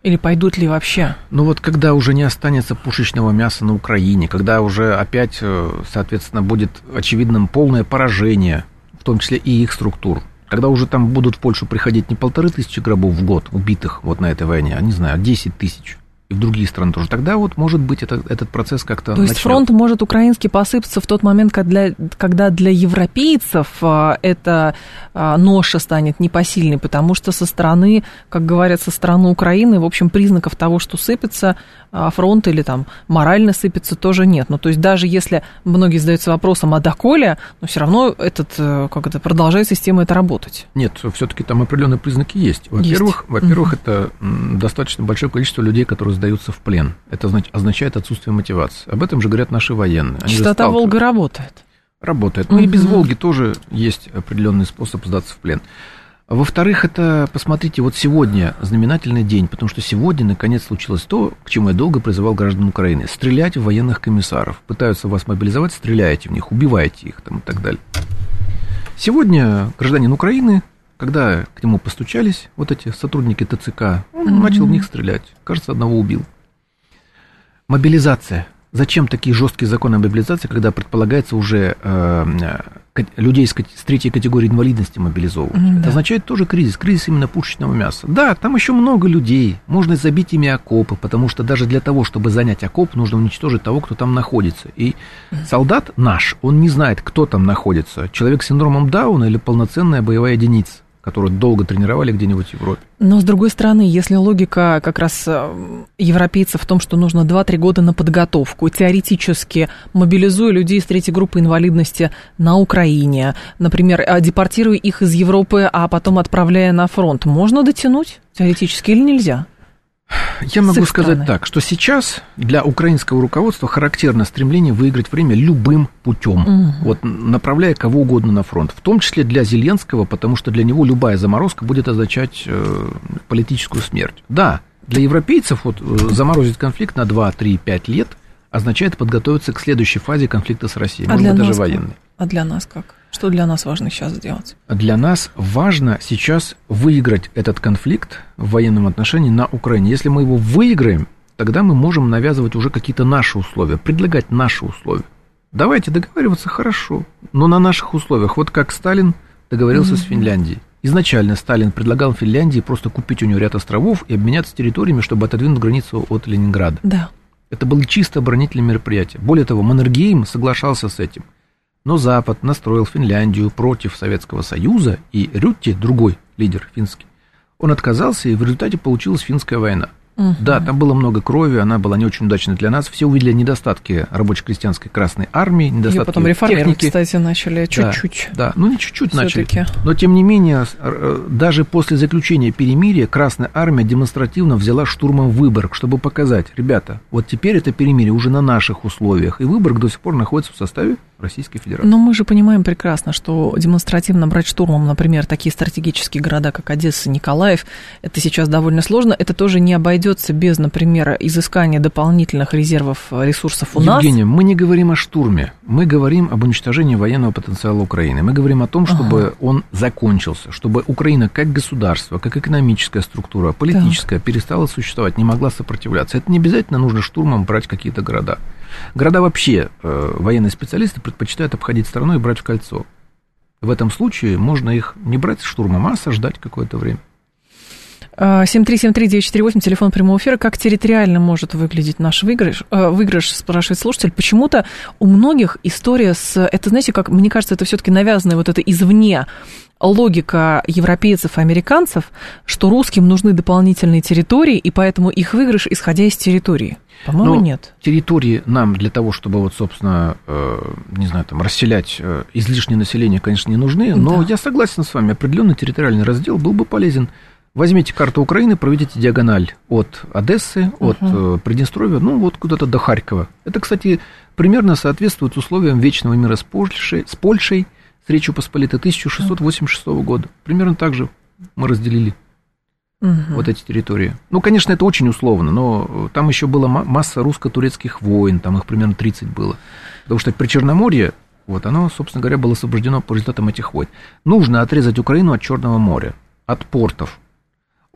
Или пойдут ли вообще? Ну вот когда уже не останется пушечного мяса на Украине, когда уже опять, э, соответственно, будет очевидным полное поражение, в том числе и их структур, когда уже там будут в Польшу приходить не полторы тысячи гробов в год убитых вот на этой войне, а, не знаю, а 10 тысяч. И в другие страны тоже, тогда вот может быть это, этот процесс как-то То есть начнет. фронт может украинский посыпаться в тот момент, когда для, когда для европейцев а, эта а, ноша станет непосильной, потому что со стороны, как говорят, со стороны Украины, в общем, признаков того, что сыпется а, фронт или там морально сыпется, тоже нет. Ну, то есть даже если многие задаются вопросом, а доколе, но все равно этот, э, как это, продолжает система это работать. Нет, все-таки там определенные признаки есть. Во-первых, Есть. во-первых, Мгм. это достаточно большое количество людей, которые сдаются в плен. Это означ- означает отсутствие мотивации. Об этом же говорят наши военные. Они Частота Волга работает. Работает. Ну и без. Волги тоже есть определенный способ сдаться в плен. Во-вторых, это, посмотрите, вот сегодня знаменательный день, потому что сегодня, наконец, случилось то, к чему я долго призывал граждан Украины. Стрелять в военных комиссаров. Пытаются вас мобилизовать, стреляйте в них, убивайте их там, и так далее. Сегодня гражданин Украины, когда к нему постучались вот эти сотрудники ТЦК, он начал в них стрелять. Кажется, одного убил. Мобилизация. Зачем такие жесткие законы о мобилизации, когда предполагается уже э, э, людей с, с третьей категории инвалидности мобилизовывать? М, Это означает тоже кризис, кризис именно пушечного мяса. Да, там еще много людей, можно забить ими окопы, потому что даже для того, чтобы занять окоп, нужно уничтожить того, кто там находится. И солдат наш, он не знает, кто там находится, человек с синдромом Дауна или полноценная боевая единица, которую долго тренировали где-нибудь в Европе. Но, с другой стороны, если логика как раз э, европейцев в том, что нужно 2-3 года на подготовку, теоретически мобилизуя людей с третьей группы инвалидности на Украине, например, э, депортируя их из Европы, а потом отправляя на фронт, можно дотянуть теоретически или нельзя? Я могу сказать так, что сейчас для украинского руководства характерно стремление выиграть время любым путем, Мгм. вот направляя кого угодно на фронт, в том числе для Зеленского, потому что для него любая заморозка будет означать э, политическую смерть. Да, для европейцев вот э, заморозить конфликт на 2, 3, 5 лет означает подготовиться к следующей фазе конфликта с Россией, А может быть, даже военной. А для нас как? Что для нас важно сейчас сделать? Для нас важно сейчас выиграть этот конфликт в военном отношении на Украине. Если мы его выиграем, тогда мы можем навязывать уже какие-то наши условия, предлагать наши условия. Давайте договариваться хорошо, но на наших условиях. Вот как Сталин договорился с Финляндией. Изначально Сталин предлагал Финляндии просто купить у нее ряд островов и обменяться территориями, чтобы отодвинуть границу от Ленинграда. Да. Это было чисто оборонительное мероприятие. Более того, Маннергейм соглашался с этим. Но Запад настроил Финляндию против Советского Союза, и Рютти, другой лидер финский, он отказался, и в результате получилась финская война. Мгм. Да, там было много крови, она была не очень удачной для нас. Все увидели недостатки рабоче-крестьянской Красной Армии, недостатки Ее потом реформировать, техники. кстати, начали Да, чуть-чуть. Да, ну не чуть-чуть начали. Но тем не менее, р- даже после заключения перемирия Красная Армия демонстративно взяла штурмом Выборг, чтобы показать, ребята, вот теперь это перемирие уже на наших условиях, и Выборг до сих пор находится в составе Российской Федерации. Но мы же понимаем прекрасно, что демонстративно брать штурмом, например, такие стратегические города, как Одесса, Николаев, это сейчас довольно сложно. Это тоже не обойдется без, например, изыскания дополнительных резервов э, ресурсов у нас. Евгения, мы не говорим о штурме, мы говорим об уничтожении военного потенциала Украины. Мы говорим о том, чтобы он закончился, чтобы Украина как государство, как экономическая структура, политическая, перестала существовать, не могла сопротивляться. Это не обязательно нужно штурмом брать какие-то города. Города вообще э, военные специалисты предпочитают обходить стороной и брать в кольцо. В этом случае можно их не брать штурмом, а осаждать какое-то время. А, 7373948, телефон прямого эфира. Как территориально может выглядеть наш выигрыш? Э, Выигрыш, спрашивает слушатель. Почему-то у многих история с... Это, знаете, как, мне кажется, это все-таки навязанная вот это извне логика европейцев и американцев, что русским нужны дополнительные территории, и поэтому их выигрыш, исходя из территории. По-моему, Но нет. Территории нам для того, чтобы вот, собственно, э, не знаю, там, расселять э, излишнее население, конечно, не нужны, но Да. я согласен с вами, определенный территориальный раздел был бы полезен. Возьмите карту Украины, проведите диагональ от Одессы, от э, Приднестровья, ну вот куда-то до Харькова. Это, кстати, примерно соответствует условиям вечного мира с Польшей, с, Польшей, с Речью Посполитой 1686 года. Примерно так же мы разделили Мгм. вот эти территории. Ну, конечно, это очень условно, но там еще была ма- масса русско-турецких войн, там их примерно 30 было. Потому что Причерноморье, вот оно, собственно говоря, было освобождено по результатам этих войн. Нужно отрезать Украину от Черного моря, от портов,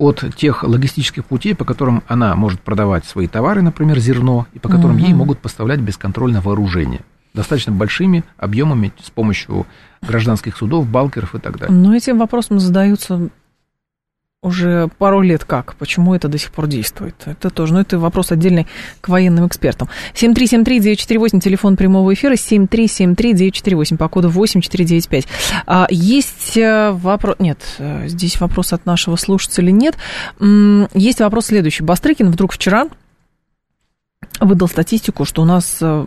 от тех логистических путей, по которым она может продавать свои товары, например, зерно, и по которым ей могут поставлять бесконтрольно вооружение. Достаточно большими объемами с помощью гражданских судов, балкеров и так далее. Но этим вопросом задаются уже пару лет как. Почему это до сих пор действует? Это тоже, ну, это вопрос отдельный к военным экспертам. 7373948, телефон прямого эфира, 7373948, по коду 8495. А, есть э, вопрос... Нет, э, здесь вопрос от нашего слушателя нет. Есть вопрос следующий. Бастрыкин вдруг вчера выдал статистику, что у нас э,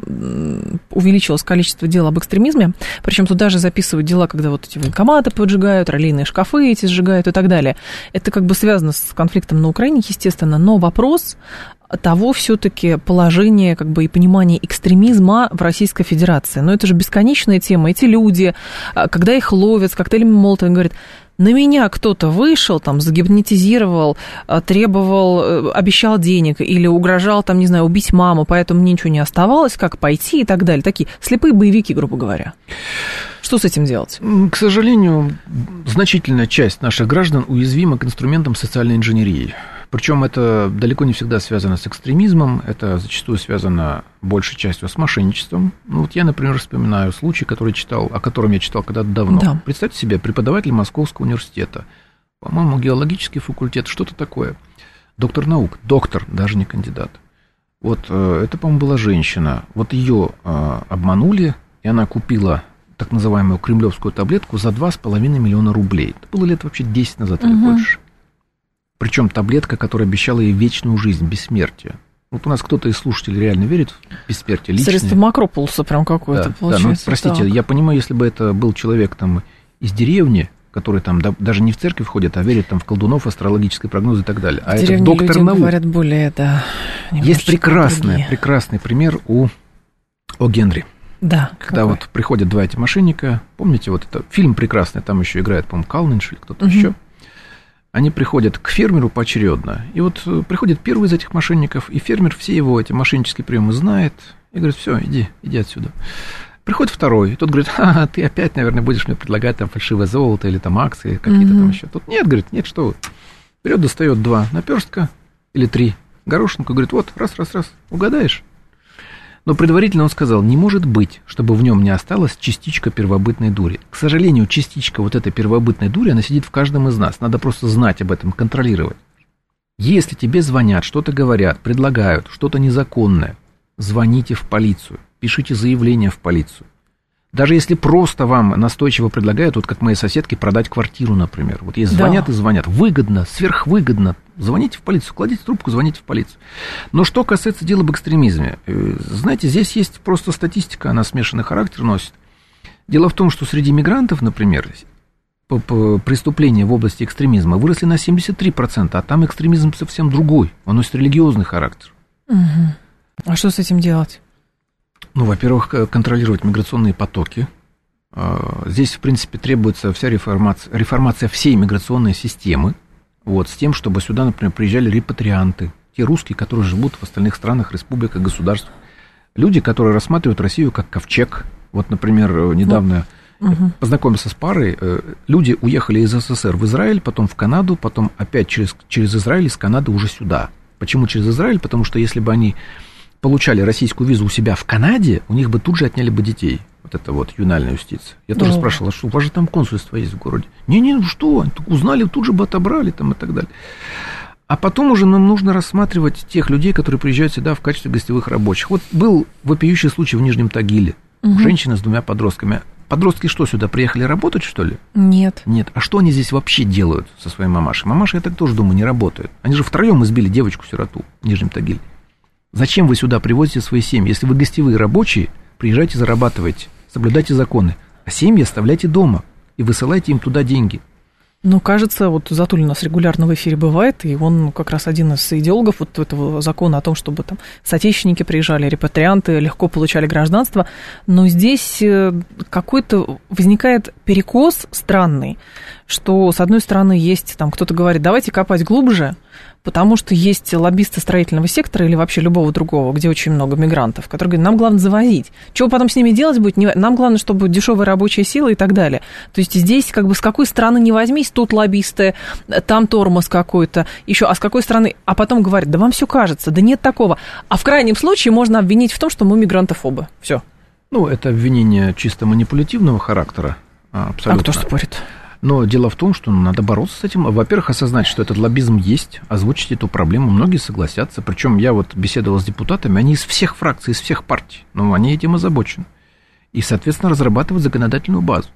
увеличилось количество дел об экстремизме, причем туда же записывают дела, когда вот эти военкоматы поджигают, ролейные шкафы эти сжигают и так далее. Это как бы связано с конфликтом на Украине, естественно, но вопрос того все-таки положения как бы и понимания экстремизма в Российской Федерации. Но это же бесконечная тема. Эти люди, а, когда их ловят с коктейлями Молотова, говорят, на меня кто-то вышел, там, загипнотизировал, а, требовал, э, обещал денег или угрожал, там, не знаю, убить маму, поэтому мне ничего не оставалось, как пойти и так далее. Такие слепые боевики, грубо говоря. Что с этим делать? К сожалению, значительная часть наших граждан уязвима к инструментам социальной инженерии. Причем это далеко не всегда связано с экстремизмом, это зачастую связано большей частью с мошенничеством. Ну, вот я, например, вспоминаю случай, который читал, о котором я читал когда-то давно. Да. Представьте себе, преподаватель Московского университета, по-моему, геологический факультет, что-то такое. Доктор наук, доктор, даже не кандидат. Вот э, это, по-моему, была женщина. Вот ее э, обманули, и она купила так называемую кремлевскую таблетку за 2,5 миллиона рублей. Это было лет вообще 10 назад угу. или больше. Причем таблетка, которая обещала ей вечную жизнь, бессмертие. Вот у нас кто-то из слушателей реально верит в бессмертие. Личное. Средство макропулса прям какое-то да, получается. Да, ну, простите, так. я понимаю, если бы это был человек там из деревни, который там да, даже не в церковь ходит, а верит там в колдунов, астрологические прогнозы и так далее. А это доктор люди наук. говорят более, да. Есть прекрасный, прекрасный пример у О. Генри. Да. Когда какой? вот приходят два эти мошенника, помните, вот это фильм прекрасный, там еще играет, по-моему, Калнинш или кто-то угу. еще они приходят к фермеру поочередно. И вот э, приходит первый из этих мошенников, и фермер все его эти мошеннические приемы знает, и говорит, все, иди, иди отсюда. Приходит второй, и тот говорит, а, ты опять, наверное, будешь мне предлагать там фальшивое золото или там акции какие-то mm-hmm. там еще. Тут нет, говорит, нет, что вы. Берет, достает два наперстка или три горошинку, говорит, вот, раз, раз, раз, угадаешь? Но предварительно он сказал, не может быть, чтобы в нем не осталась частичка первобытной дури. К сожалению, частичка вот этой первобытной дури, она сидит в каждом из нас. Надо просто знать об этом, контролировать. Если тебе звонят, что-то говорят, предлагают, что-то незаконное, звоните в полицию, пишите заявление в полицию. Даже если просто вам настойчиво предлагают, вот как моей соседке, продать квартиру, например. Вот ей звонят да. и звонят. Выгодно, сверхвыгодно. Звоните в полицию, кладите трубку, звоните в полицию. Но что касается дела об экстремизме, э, знаете, здесь есть просто статистика, она смешанный характер носит. Дело в том, что среди мигрантов, например, преступления в области экстремизма выросли на 73%, а там экстремизм совсем другой, он носит религиозный характер. Угу. А что с этим делать? Ну, во-первых, контролировать миграционные потоки. А, здесь, в принципе, требуется вся реформация, реформация всей миграционной системы, вот, с тем, чтобы сюда, например, приезжали репатрианты, те русские, которые живут в остальных странах, республиках, государствах. Люди, которые рассматривают Россию как ковчег. Вот, например, недавно ну, угу. познакомился с парой. Э, люди уехали из СССР в Израиль, потом в Канаду, потом опять через, через Израиль, из Канады уже сюда. Почему через Израиль? Потому что если бы они получали российскую визу у себя в Канаде, у них бы тут же отняли бы детей. Вот это вот юнальная юстиция. Я тоже ну. спрашивал, а что у вас же там консульство есть в городе? Не-не, ну что, узнали, тут же бы отобрали там и так далее. А потом уже нам нужно рассматривать тех людей, которые приезжают сюда в качестве гостевых рабочих. Вот был вопиющий случай в Нижнем Тагиле. Угу. Женщина с двумя подростками. Подростки что, сюда приехали работать, что ли? Нет. Нет. А что они здесь вообще делают со своей мамашей? Мамаша, я так тоже думаю, не работает. Они же втроем избили девочку-сироту в Нижнем Тагиле. Зачем вы сюда привозите свои семьи? Если вы гостевые рабочие, приезжайте, зарабатывайте, соблюдайте законы. А семьи оставляйте дома и высылайте им туда деньги. Ну, кажется, вот Затуль у нас регулярно в эфире бывает, и он как раз один из идеологов вот этого закона о том, чтобы там соотечественники приезжали, репатрианты легко получали гражданство. Но здесь э, какой-то возникает перекос странный, что, с одной стороны, есть там кто-то говорит, давайте копать глубже, потому что есть лоббисты строительного сектора или вообще любого другого, где очень много мигрантов, которые говорят, нам главное завозить. Чего потом с ними делать будет? Нам главное, чтобы дешевая рабочая сила и так далее. То есть здесь как бы с какой стороны не возьмись, тут лоббисты, там тормоз какой-то, еще, а с какой стороны? А потом говорят, да вам все кажется, да нет такого. А в крайнем случае можно обвинить в том, что мы мигрантофобы. Все. Ну, это обвинение чисто манипулятивного характера. Абсолютно. А кто спорит? Но дело в том, что надо бороться с этим. Во-первых, осознать, что этот лоббизм есть, озвучить эту проблему. Многие согласятся. Причем я вот беседовал с депутатами, они из всех фракций, из всех партий. Но они этим озабочены. И, соответственно, разрабатывать законодательную базу.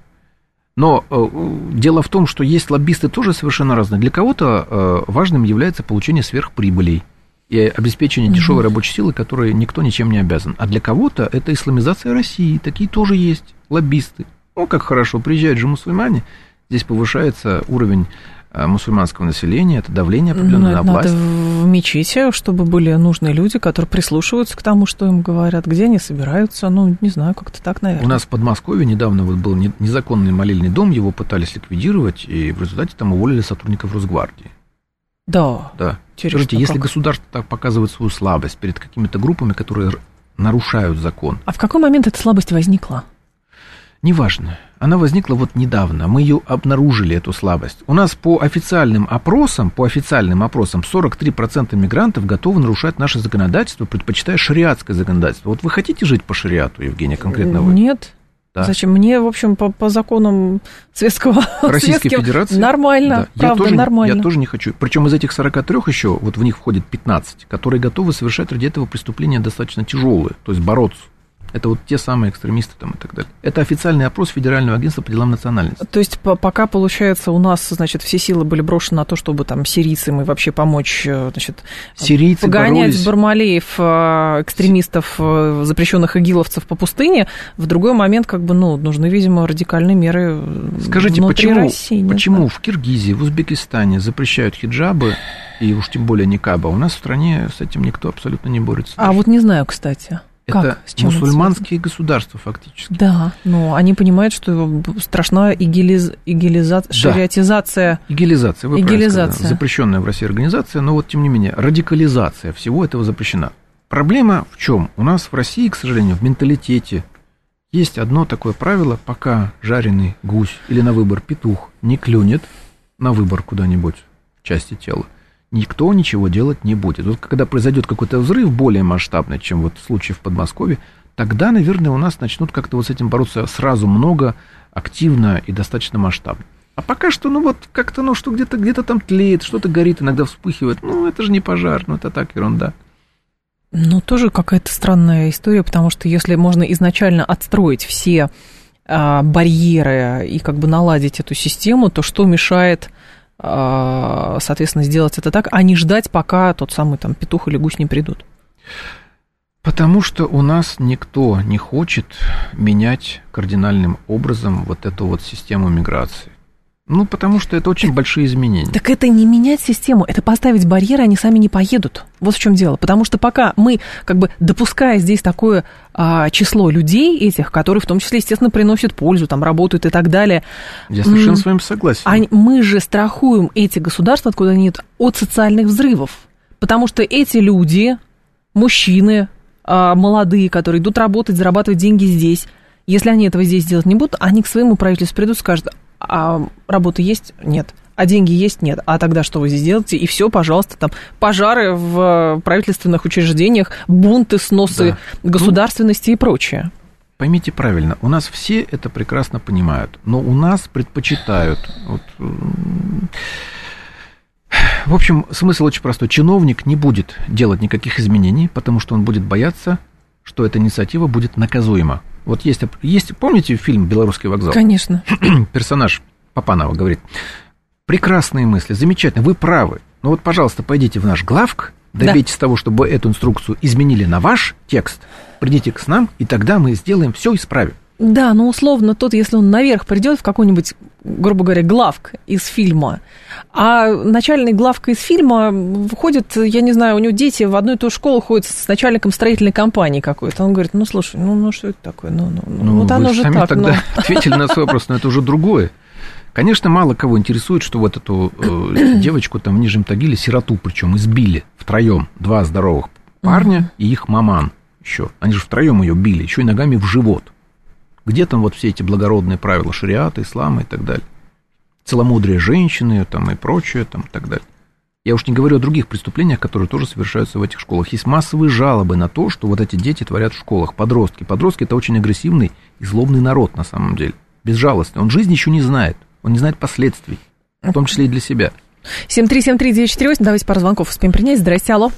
Но э, дело в том, что есть лоббисты тоже совершенно разные. Для кого-то э, важным является получение сверхприбылей и обеспечение mm-hmm. дешевой рабочей силы, которой никто ничем не обязан. А для кого-то это исламизация России. Такие тоже есть лоббисты. Ну, как хорошо, приезжают же мусульмане, здесь повышается уровень э, мусульманского населения, это давление определенное ну, на власть. Надо в мечети, чтобы были нужные люди, которые прислушиваются к тому, что им говорят, где они собираются, ну, не знаю, как-то так, наверное. У нас в Подмосковье недавно вот был незаконный молельный дом, его пытались ликвидировать, и в результате там уволили сотрудников Росгвардии. Да. Да. Скажите, если как? государство так показывает свою слабость перед какими-то группами, которые нарушают закон. А в какой момент эта слабость возникла? Неважно. Она возникла вот недавно. Мы ее обнаружили, эту слабость. У нас по официальным опросам, по официальным опросам 43% мигрантов готовы нарушать наше законодательство, предпочитая шариатское законодательство. Вот вы хотите жить по шариату, Евгения, конкретно вы? Нет. Да. Зачем? Мне, в общем, по, по законам светского... Российской Федерации? Нормально, да. правда, я тоже, нормально. Я тоже не хочу. Причем из этих 43 еще, вот в них входит 15, которые готовы совершать ради этого преступления достаточно тяжелые, то есть бороться. Это вот те самые экстремисты там и так далее. Это официальный опрос Федерального агентства по делам национальности. То есть пока, получается, у нас, значит, все силы были брошены на то, чтобы там сирийцам и вообще помочь, э, значит, Сирийцы погонять боролись... бармалеев, э, экстремистов, э, запрещенных игиловцев по пустыне, в другой момент, как бы, ну, нужны, видимо, радикальные меры Скажите, почему, России. Почему в Киргизии, в Узбекистане запрещают хиджабы, и уж тем более никаба, у нас в стране с этим никто абсолютно не борется. А вот не знаю, кстати. Это мусульманские это государства фактически. Да, но они понимают, что страшна игилиз... игилиза... да. шариатизация. Игилизация, вы игилизация. Сказали, запрещенная в России организация, но вот тем не менее радикализация всего этого запрещена. Проблема в чем? У нас в России, к сожалению, в менталитете есть одно такое правило, пока жареный гусь или на выбор петух не клюнет на выбор куда-нибудь части тела, никто ничего делать не будет. Вот когда произойдет какой-то взрыв более масштабный, чем вот в случае в Подмосковье, тогда, наверное, у нас начнут как-то вот с этим бороться сразу много, активно и достаточно масштабно. А пока что, ну вот как-то, ну что где-то где там тлеет, что-то горит, иногда вспыхивает. Ну, это же не пожар, ну это так, ерунда. Ну, тоже какая-то странная история, потому что если можно изначально отстроить все а, барьеры и как бы наладить эту систему, то что мешает соответственно, сделать это так, а не ждать, пока тот самый там петух или гусь не придут? Потому что у нас никто не хочет менять кардинальным образом вот эту вот систему миграции. Ну, потому что это очень большие изменения. Так это не менять систему, это поставить барьеры, они сами не поедут. Вот в чем дело. Потому что пока мы, как бы допуская здесь такое а, число людей этих, которые в том числе, естественно, приносят пользу, там работают и так далее. Я совершенно с вами согласен. А мы же страхуем эти государства, откуда они идут, от социальных взрывов. Потому что эти люди, мужчины, а, молодые, которые идут работать, зарабатывать деньги здесь, если они этого здесь делать не будут, они к своему правительству придут и скажут, а работа есть? Нет. А деньги есть? Нет. А тогда что вы здесь делаете? И все, пожалуйста, там пожары в правительственных учреждениях, бунты, сносы да. государственности ну, и прочее. Поймите правильно, у нас все это прекрасно понимают, но у нас предпочитают. Вот, в общем, смысл очень простой. Чиновник не будет делать никаких изменений, потому что он будет бояться, что эта инициатива будет наказуема. Вот есть, есть, помните фильм «Белорусский вокзал»? Конечно. Персонаж Папанова говорит, прекрасные мысли, замечательно, вы правы, но вот, пожалуйста, пойдите в наш главк, добейтесь да. того, чтобы эту инструкцию изменили на ваш текст, придите к нам, и тогда мы сделаем все исправим. Да, но условно тот, если он наверх придет в какой-нибудь, грубо говоря, главк из фильма, а начальный главка из фильма входит, я не знаю, у него дети в одну и ту же школу ходят с начальником строительной компании какой-то. Он говорит, ну слушай, ну, ну что это такое? Ну, ну, ну, ну вот оно же так. тогда но... ответили на свой вопрос, но это уже другое. Конечно, мало кого интересует, что вот эту э, девочку там в Нижнем Тагиле, сироту причем, избили втроем, два здоровых парня и их маман еще. Они же втроем ее били, еще и ногами в живот. Где там вот все эти благородные правила шариата, ислама и так далее? Целомудрие женщины там и прочее там и так далее. Я уж не говорю о других преступлениях, которые тоже совершаются в этих школах. Есть массовые жалобы на то, что вот эти дети творят в школах. Подростки. Подростки – это очень агрессивный и злобный народ на самом деле. Безжалостный. Он жизни еще не знает. Он не знает последствий, в том числе и для себя. 7373948, давайте пару звонков успеем принять. Здрасте, алло.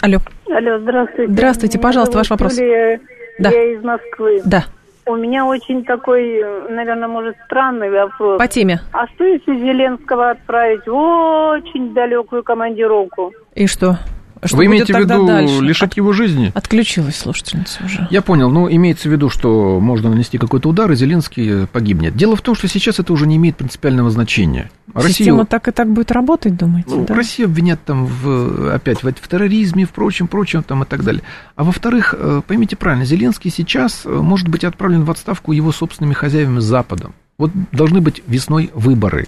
Алло. Алло, здравствуйте. Здравствуйте, Меня пожалуйста, ваш вопрос. Юлия, Да. Я из Москвы. Да, У меня очень такой, наверное, может, странный вопрос. по теме. А что если Зеленского отправить в очень далекую командировку? И что? Что Вы имеете в виду дальше? лишить его жизни? Отключилась слушательница уже. Я понял, но имеется в виду, что можно нанести какой-то удар, и Зеленский погибнет. Дело в том, что сейчас это уже не имеет принципиального значения. Система так и так будет работать, думаете, ну, да? Россию обвинят там в, опять в, в терроризме, в прочем, прочем там и так далее. А во-вторых, э, поймите правильно, Зеленский сейчас э, может быть отправлен в отставку его собственными хозяевами Западом. Вот должны быть весной выборы.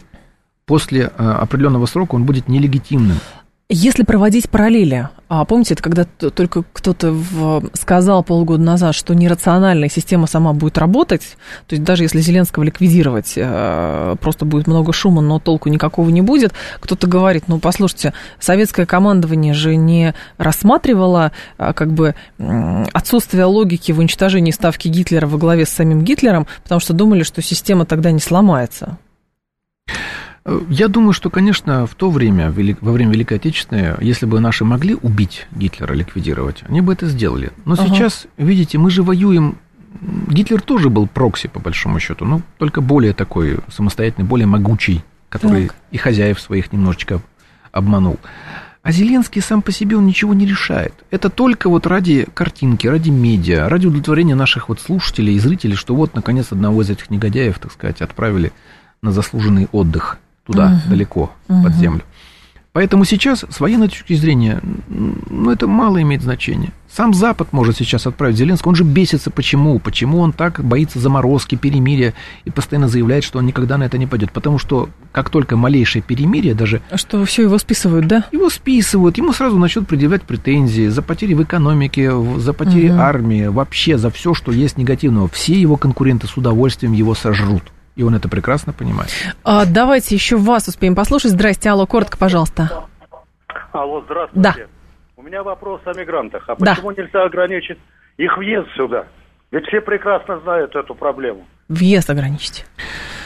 После э, определенного срока он будет нелегитимным. Если проводить параллели, а помните, это когда только кто-то сказал полгода назад, что нерациональная система сама будет работать, то есть даже если Зеленского ликвидировать, э, просто будет много шума, но толку никакого не будет, кто-то говорит, ну, послушайте, советское командование же не рассматривало а, как бы отсутствие логики в уничтожении ставки Гитлера во главе с самим Гитлером, потому что думали, что система тогда не сломается. Я думаю, что, конечно, в то время, во время Великой Отечественной, если бы наши могли убить Гитлера, ликвидировать, они бы это сделали. Но Ага. сейчас, видите, мы же воюем... Гитлер тоже был прокси, по большому счету, но только более такой самостоятельный, более могучий, который Так. и хозяев своих немножечко обманул. А Зеленский сам по себе он ничего не решает. Это только вот ради картинки, ради медиа, ради удовлетворения наших вот слушателей и зрителей, что вот, наконец, одного из этих негодяев, так сказать, отправили на заслуженный отдых туда, Мгм. далеко, Мгм. под землю. Поэтому сейчас, с военной точки зрения, ну, это мало имеет значения. Сам Запад может сейчас отправить Зеленского. Он же бесится. Почему? Почему он так боится заморозки, перемирия и постоянно заявляет, что он никогда на это не пойдет? Потому что как только малейшее перемирие, даже Что все его списывают, да? его списывают, ему сразу начнут предъявлять претензии за потери в экономике, за потери Мгм. армии, вообще за все, что есть негативного. Все его конкуренты с удовольствием его сожрут. И он это прекрасно понимает. А, давайте еще вас успеем послушать. Здрасте, алло, коротко, пожалуйста. Алло, здравствуйте. Да. У меня вопрос о мигрантах. А Да. почему нельзя ограничить их въезд сюда? Ведь все прекрасно знают эту проблему. Въезд ограничить.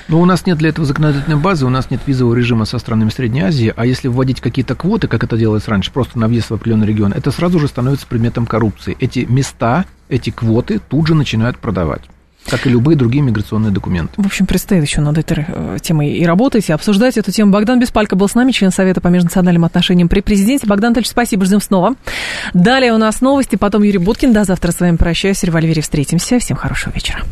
Но у нас нет для этого законодательной базы, у нас нет визового режима со странами Средней Азии, а если вводить какие-то квоты, как это делалось раньше, просто на въезд в определенный регион, это сразу же становится предметом коррупции. Эти места, эти квоты тут же начинают продавать, как и любые другие миграционные документы. В общем, предстоит еще над этой э, темой и работать, и обсуждать эту тему. Богдан Беспалько был с нами, член Совета по межнациональным отношениям при президенте. Богдан Анатольевич, спасибо, ждем снова. Далее у нас новости, потом Юрий Буткин. До завтра с вами прощаюсь. В револьвере встретимся. Всем хорошего вечера.